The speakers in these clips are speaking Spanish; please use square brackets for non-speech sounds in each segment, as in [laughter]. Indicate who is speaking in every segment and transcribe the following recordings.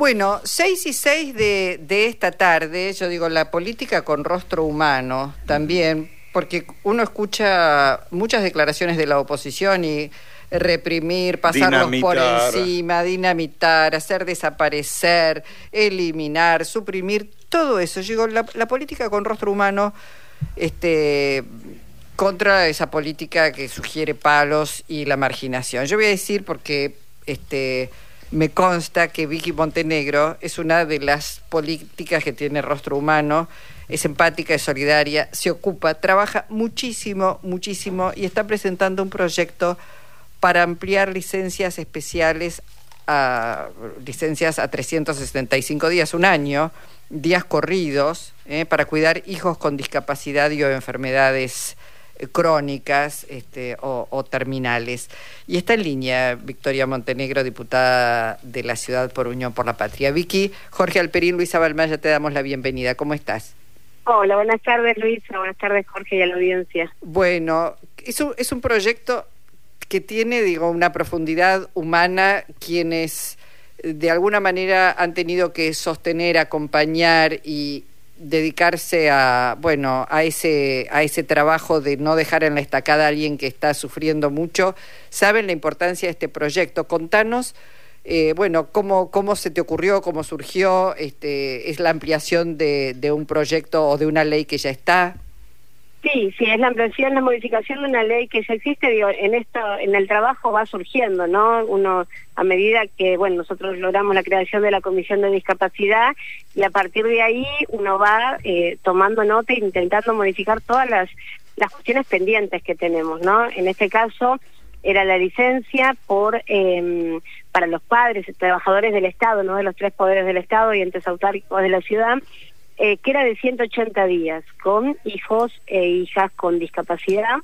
Speaker 1: Bueno, seis y seis de, de esta tarde, yo digo, la política con rostro humano también, porque uno escucha muchas declaraciones de la oposición y reprimir, pasarlos por encima, dinamitar, hacer desaparecer, eliminar, suprimir, todo eso. Yo digo, la, la política con rostro humano, este contra esa política que sugiere palos y la marginación. Yo voy a decir porque este me consta que Vicky Montenegro es una de las políticas que tiene rostro humano, es empática, es solidaria, se ocupa, trabaja muchísimo, muchísimo y está presentando un proyecto para ampliar licencias especiales a licencias a 365 días, un año, días corridos, eh, para cuidar hijos con discapacidad y o enfermedades crónicas este, o, terminales. Y está en línea Victoria Montenegro, diputada de la Ciudad por Unión por la Patria. Vicky, Jorge Alperín, Luisa Balmaya, te damos la bienvenida. ¿Cómo estás?
Speaker 2: Hola, buenas tardes Luisa, buenas tardes Jorge y a la audiencia.
Speaker 1: Bueno, es un, es un proyecto que tiene, digo, una profundidad humana, quienes de alguna manera han tenido que sostener, acompañar y, dedicarse a bueno a ese a ese trabajo de no dejar en la estacada a alguien que está sufriendo mucho saben la importancia de este proyecto. Contanos eh, bueno cómo cómo se te ocurrió cómo surgió este es la ampliación de, de un proyecto o de una ley que ya está
Speaker 2: Sí, sí, es la ampliación, la modificación de una ley que ya existe, digo, en esto, en el trabajo va surgiendo, ¿no? Uno, a medida que, bueno, nosotros logramos la creación de la Comisión de Discapacidad y a partir de ahí uno va eh, tomando nota e intentando modificar todas las, las cuestiones pendientes que tenemos, ¿no? En este caso era la licencia por eh, para los padres, trabajadores del Estado, ¿no? De los tres poderes del Estado y entes autárquicos de la ciudad, eh, que era de 180 días, con hijos e hijas con discapacidad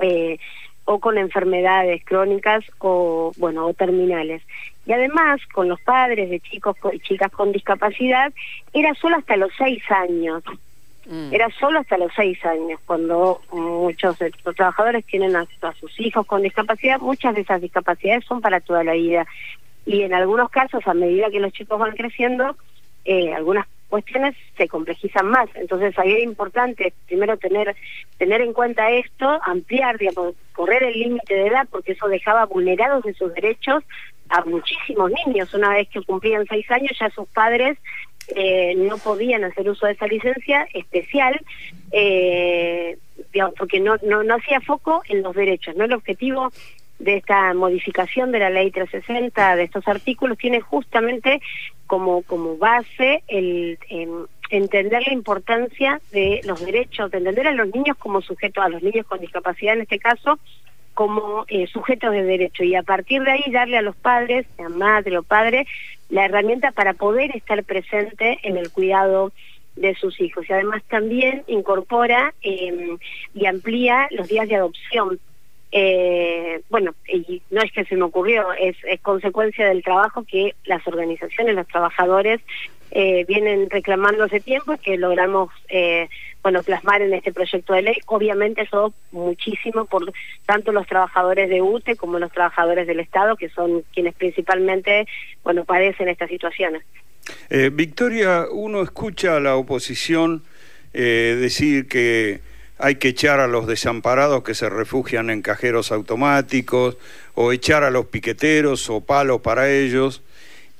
Speaker 2: eh, o con enfermedades crónicas o, bueno, o terminales. Y además, con los padres de chicos y chicas con discapacidad, era solo hasta los seis años. Mm. Era solo hasta los seis años, cuando muchos de los trabajadores tienen a, sus hijos con discapacidad, muchas de esas discapacidades son para toda la vida. Y en algunos casos, a medida que los chicos van creciendo, eh, algunas cuestiones se complejizan más. Entonces ahí es importante primero tener tener en cuenta esto, ampliar, correr el límite de edad, porque eso dejaba vulnerados de sus derechos a muchísimos niños. Una vez que cumplían seis años, ya sus padres eh, no podían hacer uso de esa licencia especial, eh, digamos, porque no, no, no hacía foco en los derechos. no El objetivo de esta modificación de la ley 360 de estos artículos tiene justamente como, como base el entender la importancia de los derechos, de entender a los niños como sujetos, a los niños con discapacidad en este caso, como eh, sujetos de derecho. Y a partir de ahí darle a los padres, a madre o padre, la herramienta para poder estar presente en el cuidado de sus hijos. Y además también incorpora eh, y amplía los días de adopción eh, bueno, y no es que se me ocurrió, es, consecuencia del trabajo que las organizaciones, los trabajadores eh, vienen reclamando hace tiempo que logramos, eh, bueno, plasmar en este proyecto de ley. Obviamente eso muchísimo por tanto los trabajadores de UTE como los trabajadores del Estado, que son quienes principalmente, bueno, padecen estas situaciones.
Speaker 3: Eh, Victoria, uno escucha a la oposición eh, decir que hay que echar a los desamparados que se refugian en cajeros automáticos, o echar a los piqueteros o palos para ellos,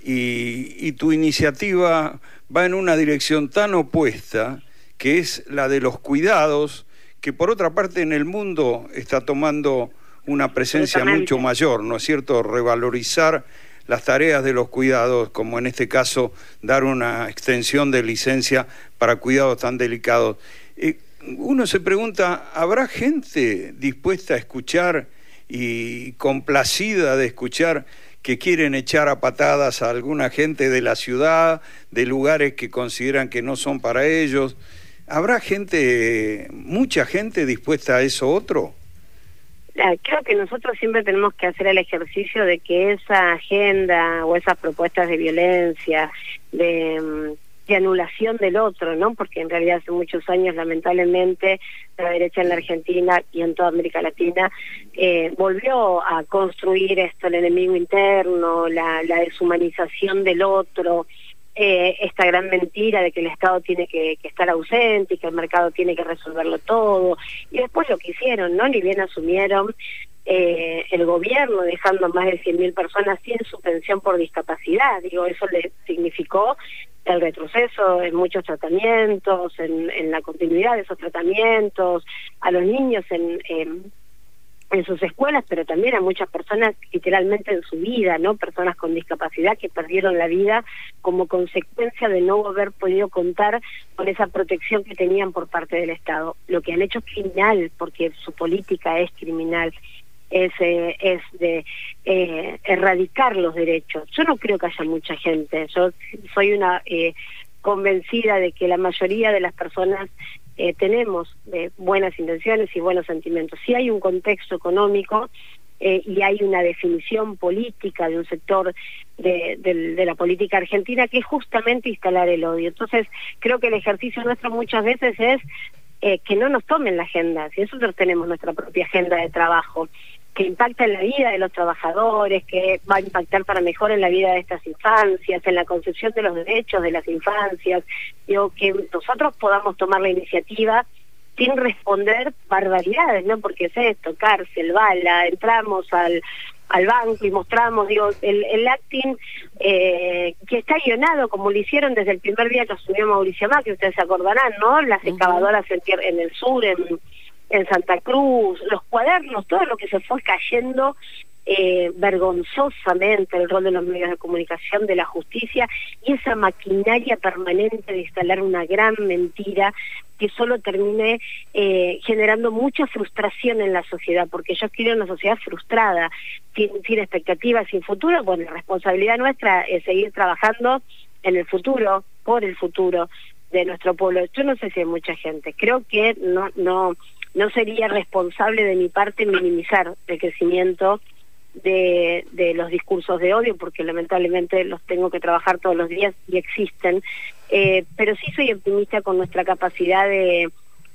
Speaker 3: y, tu iniciativa va en una dirección tan opuesta, que es la de los cuidados, que por otra parte en el mundo está tomando una presencia mucho mayor, ¿no es cierto? Revalorizar las tareas de los cuidados, como en este caso dar una extensión de licencia para cuidados tan delicados. Eh, uno se pregunta, ¿habrá gente dispuesta a escuchar y complacida de escuchar que quieren echar a patadas a alguna gente de la ciudad, de lugares que consideran que no son para ellos? ¿Habrá gente, mucha gente dispuesta a eso otro?
Speaker 2: Ah, creo que nosotros siempre tenemos que hacer el ejercicio de que esa agenda o esas propuestas de violencia, de mm, de anulación del otro, ¿no? Porque en realidad hace muchos años, lamentablemente, la derecha en la Argentina y en toda América Latina eh, volvió a construir esto, el enemigo interno, la, la deshumanización del otro, eh, esta gran mentira de que el Estado tiene que, que, estar ausente y que el mercado tiene que resolverlo todo. Y después lo que hicieron, ¿no? Ni bien asumieron eh, el gobierno dejando más de 100.000 personas sin su pensión por discapacidad. Digo, eso le significó el retroceso en muchos tratamientos, en, en la continuidad de esos tratamientos, a los niños en, en, en sus escuelas, pero también a muchas personas literalmente en su vida, ¿no? Personas con discapacidad que perdieron la vida como consecuencia de no haber podido contar con esa protección que tenían por parte del Estado. Lo que han hecho es criminal, porque su política es criminal es, eh, es de eh, erradicar los derechos. Yo no creo que haya mucha gente, yo soy una eh, convencida de que la mayoría de las personas eh, tenemos eh, buenas intenciones y buenos sentimientos. Si hay un contexto económico eh, y hay una definición política de un sector de, de, de, la política argentina que es justamente instalar el odio. Entonces, creo que el ejercicio nuestro muchas veces es eh, que no nos tomen la agenda, si nosotros tenemos nuestra propia agenda de trabajo que impacta en la vida de los trabajadores, que va a impactar para mejor en la vida de estas infancias, en la concepción de los derechos de las infancias, digo, que nosotros podamos tomar la iniciativa sin responder barbaridades, ¿no? Porque es esto, cárcel, bala, entramos al al banco y mostramos, digo, el, el acting eh, que está guionado como lo hicieron desde el primer día que asumió Mauricio Macri, ustedes se acordarán, ¿no? Las excavadoras en, en el sur, en en Santa Cruz, los cuadernos, todo lo que se fue cayendo eh, vergonzosamente el rol de los medios de comunicación, de la justicia y esa maquinaria permanente de instalar una gran mentira que solo termine eh, generando mucha frustración en la sociedad, porque ellos quieren una sociedad frustrada, sin, sin expectativas, sin futuro. Bueno, la responsabilidad nuestra es seguir trabajando en el futuro, por el futuro de nuestro pueblo. Yo no sé si hay mucha gente, creo que no, no, no sería responsable de mi parte minimizar el crecimiento de, de los discursos de odio, porque lamentablemente los tengo que trabajar todos los días y existen, eh, pero sí soy optimista con nuestra capacidad de,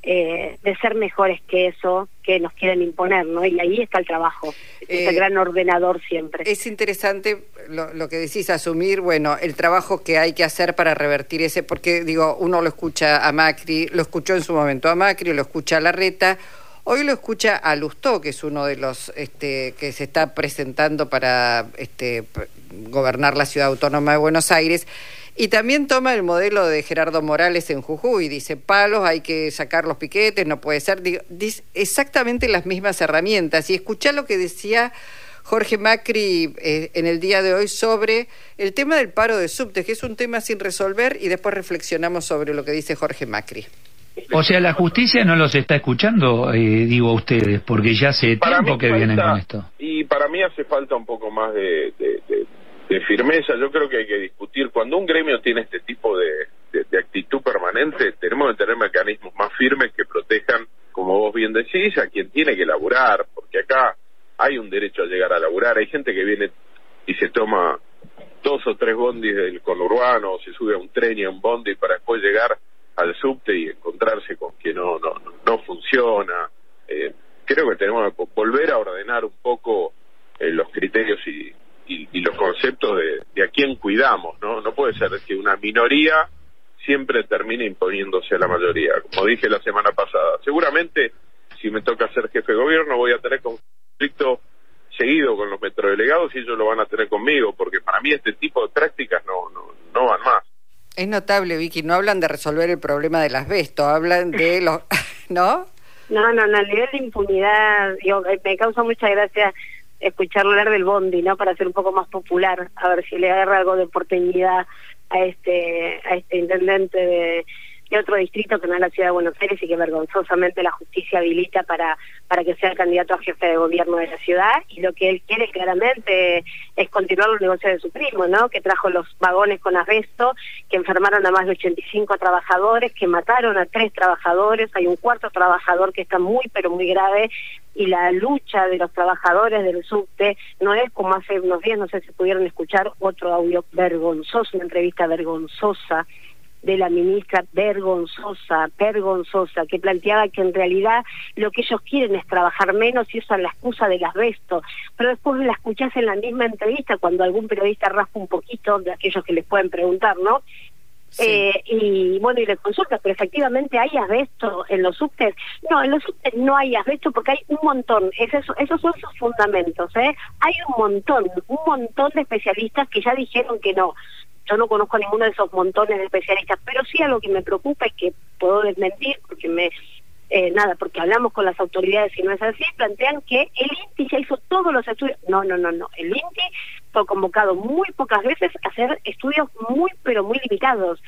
Speaker 2: eh, de ser mejores que eso que nos quieren imponer, ¿no? Y ahí está el trabajo, eh, el gran ordenador siempre.
Speaker 1: Es interesante lo, lo, que decís, asumir, bueno, el trabajo que hay que hacer para revertir ese, porque digo, uno lo escucha a Macri, lo escuchó en su momento a Macri, lo escucha a Larreta, hoy lo escucha a Lustó, que es uno de los este, que se está presentando para este, gobernar la ciudad autónoma de Buenos Aires. Y también toma el modelo de Gerardo Morales en Jujuy, dice palos, hay que sacar los piquetes, no puede ser, digo, dice exactamente las mismas herramientas. Y escuchá lo que decía Jorge Macri eh, en el día de hoy sobre el tema del paro de subte, que es un tema sin resolver, y después reflexionamos sobre lo que dice Jorge Macri.
Speaker 4: O sea, la justicia no los está escuchando, eh, digo a ustedes, porque ya hace para tiempo que falta, vienen con esto.
Speaker 5: Y para mí hace falta un poco más de, de, de de firmeza, yo creo que hay que discutir, cuando un gremio tiene este tipo de, de, actitud permanente, tenemos que tener mecanismos más firmes que protejan, como vos bien decís, a quien tiene que laburar, porque acá hay un derecho a llegar a laburar, hay gente que viene y se toma dos o tres bondis del conurbano, o se sube a un tren y a un bondi para después llegar al subte y encontrarse con que no, no, no funciona. Eh, creo que tenemos que volver a ordenar un poco eh, los criterios y, y, y los conceptos de, de, a quién cuidamos, ¿no? No puede ser que una minoría siempre termine imponiéndose a la mayoría. Como dije la semana pasada, seguramente si me toca ser jefe de gobierno voy a tener conflicto seguido con los metrodelegados y ellos lo van a tener conmigo, porque para mí este tipo de prácticas no, no, no van más.
Speaker 1: Es notable, Vicky, no hablan de resolver el problema del asbesto, hablan de [laughs] los... ¿no?
Speaker 2: No, no, no, el nivel de impunidad, yo, me causa mucha gracia escuchar hablar del bondi, ¿no? Para ser un poco más popular, a ver si le agarra algo de oportunidad a este a este intendente de, de otro distrito que no es la ciudad de Buenos Aires y que vergonzosamente la justicia habilita para para que sea candidato a jefe de gobierno de la ciudad. Y lo que él quiere claramente es continuar los negocios de su primo, ¿no? Que trajo los vagones con arresto, que enfermaron a más de 85 trabajadores, que mataron a tres trabajadores, hay un cuarto trabajador que está muy pero muy grave. Y la lucha de los trabajadores del subte no es como hace unos días, no sé si pudieron escuchar otro audio vergonzoso, una entrevista vergonzosa de la ministra vergonzosa, vergonzosa, que planteaba que en realidad lo que ellos quieren es trabajar menos y usan la excusa del asbesto. Pero después la escuchás en la misma entrevista cuando algún periodista raspa un poquito de aquellos que les pueden preguntar, ¿no? Eh, y bueno, y le consulta, pero efectivamente hay asbesto en los subtes. No, en los subtes no hay asbesto porque hay un montón, esos, esos son sus fundamentos, ¿eh? Hay un montón, un montón de especialistas que ya dijeron que no. Yo no conozco a ninguno de esos montones de especialistas, pero sí algo que me preocupa es que puedo desmentir porque me eh, nada, porque hablamos con las autoridades y no es así, plantean que el INTI ya hizo todos los estudios. No, no, no, no. El INTI fue convocado muy pocas veces a hacer estudios muy, pero muy limitados.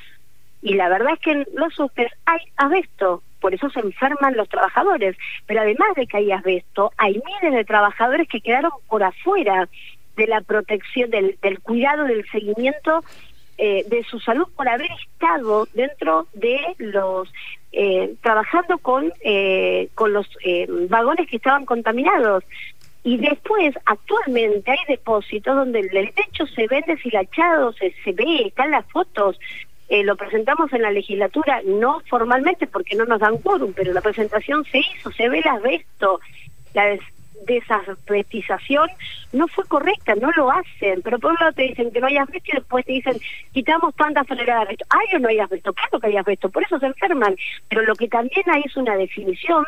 Speaker 2: Y la verdad es que en los UPES hay asbesto, por eso se enferman los trabajadores. Pero además de que hay asbesto, hay miles de trabajadores que quedaron por afuera de la protección, del, del cuidado, del seguimiento eh, de su salud por haber estado dentro de los eh, trabajando con eh, con los eh, vagones que estaban contaminados. Y después actualmente hay depósitos donde el techo se ve deshilachado se, se ve están las fotos. Eh, lo presentamos en la legislatura no formalmente porque no nos dan quórum pero la presentación se hizo se ve el asbesto la, desasbestización no fue correcta, no lo hacen, pero por un lado te dicen que no hay asbesto y después te dicen quitamos tantas toneladas de asbesto. ¿Hay o no hay asbesto? Claro que hay asbesto, por eso se enferman, pero lo que también hay es una definición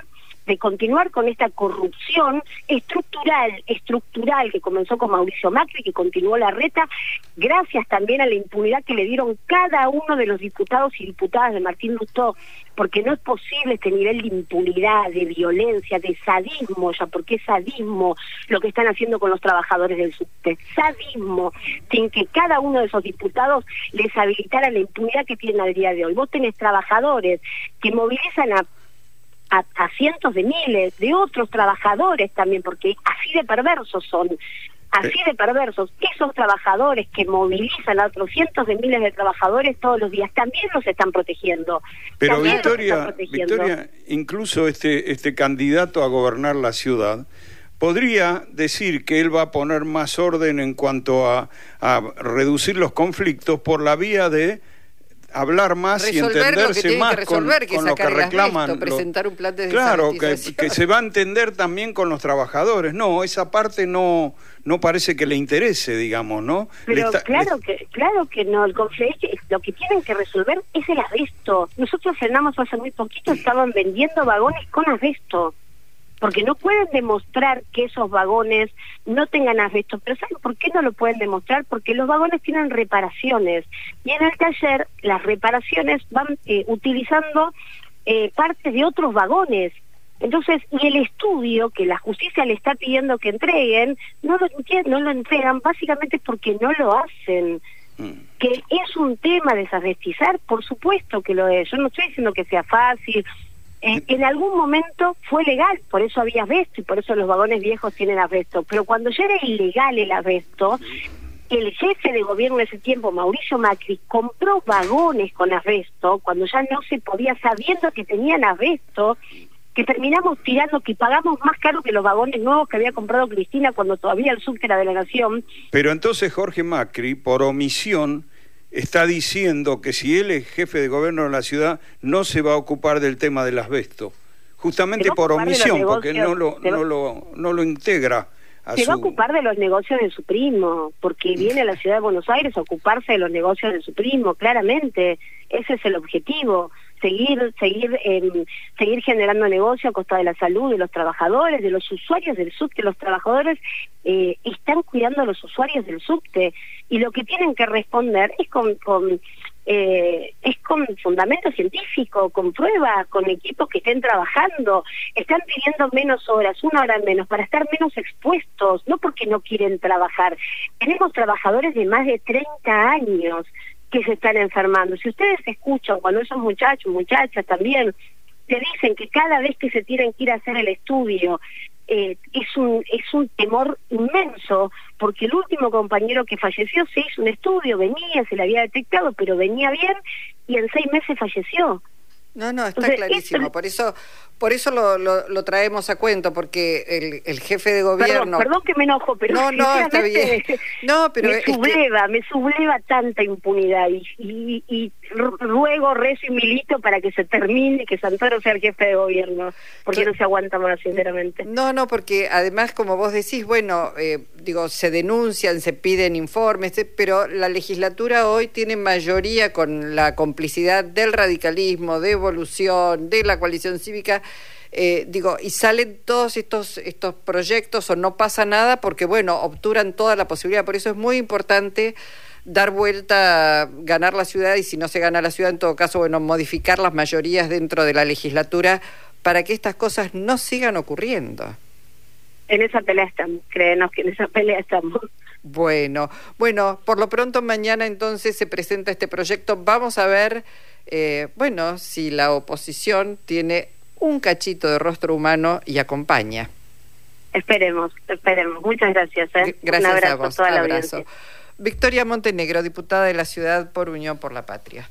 Speaker 2: de continuar con esta corrupción estructural, estructural que comenzó con Mauricio Macri, que continuó la reta, gracias también a la impunidad que le dieron cada uno de los diputados y diputadas de Martín Lustó, porque no es posible este nivel de impunidad, de violencia, de sadismo, ya porque es sadismo lo que están haciendo con los trabajadores del subte, sadismo, sin que cada uno de esos diputados les habilitara la impunidad que tienen al día de hoy. Vos tenés trabajadores que movilizan a a, cientos de miles de otros trabajadores también, porque así de perversos son, así de perversos, esos trabajadores que movilizan a otros cientos de miles de trabajadores todos los días, también los están protegiendo.
Speaker 3: Pero Victoria, Victoria, incluso este, este candidato a gobernar la ciudad, podría decir que él va a poner más orden en cuanto a, a reducir los conflictos por la vía de hablar más y entenderse más con, lo que reclaman.
Speaker 1: presentar un plan de
Speaker 3: Claro, que, se va a entender también con los trabajadores. No, esa parte no no parece que le interese, digamos, ¿no?
Speaker 2: Pero claro que claro que no, el conflicto, lo que tienen que resolver es el asbesto. Nosotros frenamos hace muy poquito, estaban vendiendo vagones con asbesto porque no pueden demostrar que esos vagones no tengan asbesto. Pero ¿saben por qué no lo pueden demostrar? Porque los vagones tienen reparaciones y en el taller las reparaciones van eh, utilizando eh, partes de otros vagones. Entonces, y el estudio que la justicia le está pidiendo que entreguen, no lo, no lo entregan básicamente porque no lo hacen. Mm. Que es un tema desasbestizar, por supuesto que lo es. Yo no estoy diciendo que sea fácil en, algún momento fue legal, por eso había asbesto y por eso los vagones viejos tienen asbesto. Pero cuando ya era ilegal el asbesto, el jefe de gobierno de ese tiempo, Mauricio Macri, compró vagones con asbesto cuando ya no se podía, sabiendo que tenían asbesto, que terminamos tirando, que pagamos más caro que los vagones nuevos que había comprado Cristina cuando todavía el sur era de la nación.
Speaker 3: Pero entonces Jorge Macri, por omisión, está diciendo que si él es jefe de gobierno de la ciudad no se va a ocupar del tema del asbesto, justamente por omisión, porque no lo, no lo, no lo integra.
Speaker 2: A se va a ocupar de los negocios de su primo, porque viene a la ciudad de Buenos Aires a ocuparse de los negocios de su primo, claramente, ese es el objetivo seguir seguir eh, seguir generando negocio a costa de la salud de los trabajadores, de los usuarios del subte. Los trabajadores eh, están cuidando a los usuarios del subte y lo que tienen que responder es con, con eh, es con fundamento científico, con pruebas, con equipos que estén trabajando. Están pidiendo menos horas, una hora menos, para estar menos expuestos, no porque no quieren trabajar. Tenemos trabajadores de más de 30 años que se están enfermando. Si ustedes escuchan cuando esos muchachos, muchachas también, te dicen que cada vez que se tienen que ir a hacer el estudio, eh, es un es un temor inmenso porque el último compañero que falleció se hizo un estudio venía se le había detectado pero venía bien y en seis meses falleció
Speaker 1: No, no, está clarísimo. Por eso, por eso lo, lo, traemos a cuento, porque el, el jefe de gobierno.
Speaker 2: Perdón, que me enojo, pero
Speaker 1: no, no, está bien. [laughs] No, pero
Speaker 2: me subleva, me subleva tanta impunidad y, y, ruego, rezo y milito para que se termine, que Santoro sea el jefe de gobierno, porque no se aguanta más, sinceramente.
Speaker 1: No, no, porque además, como vos decís, bueno, eh, digo, se denuncian, se piden informes, eh, pero la legislatura hoy tiene mayoría con la complicidad del radicalismo, de Evolución, de la coalición cívica. Eh, digo, y salen todos estos, estos proyectos o no pasa nada porque, bueno, obturan toda la posibilidad. Por eso es muy importante dar vuelta, ganar la ciudad y si no se gana la ciudad, en todo caso, bueno, modificar las mayorías dentro de la legislatura para que estas cosas no sigan ocurriendo.
Speaker 2: En esa pelea estamos, créenos que en esa pelea estamos.
Speaker 1: Bueno, bueno, por lo pronto mañana entonces se presenta este proyecto. Vamos a ver, eh, bueno, si la oposición tiene un cachito de rostro humano y acompaña.
Speaker 2: Esperemos, esperemos. Muchas gracias. ¿eh?
Speaker 1: Gracias a vos. Toda abrazo. Victoria Montenegro, diputada de la ciudad por Unión por la Patria.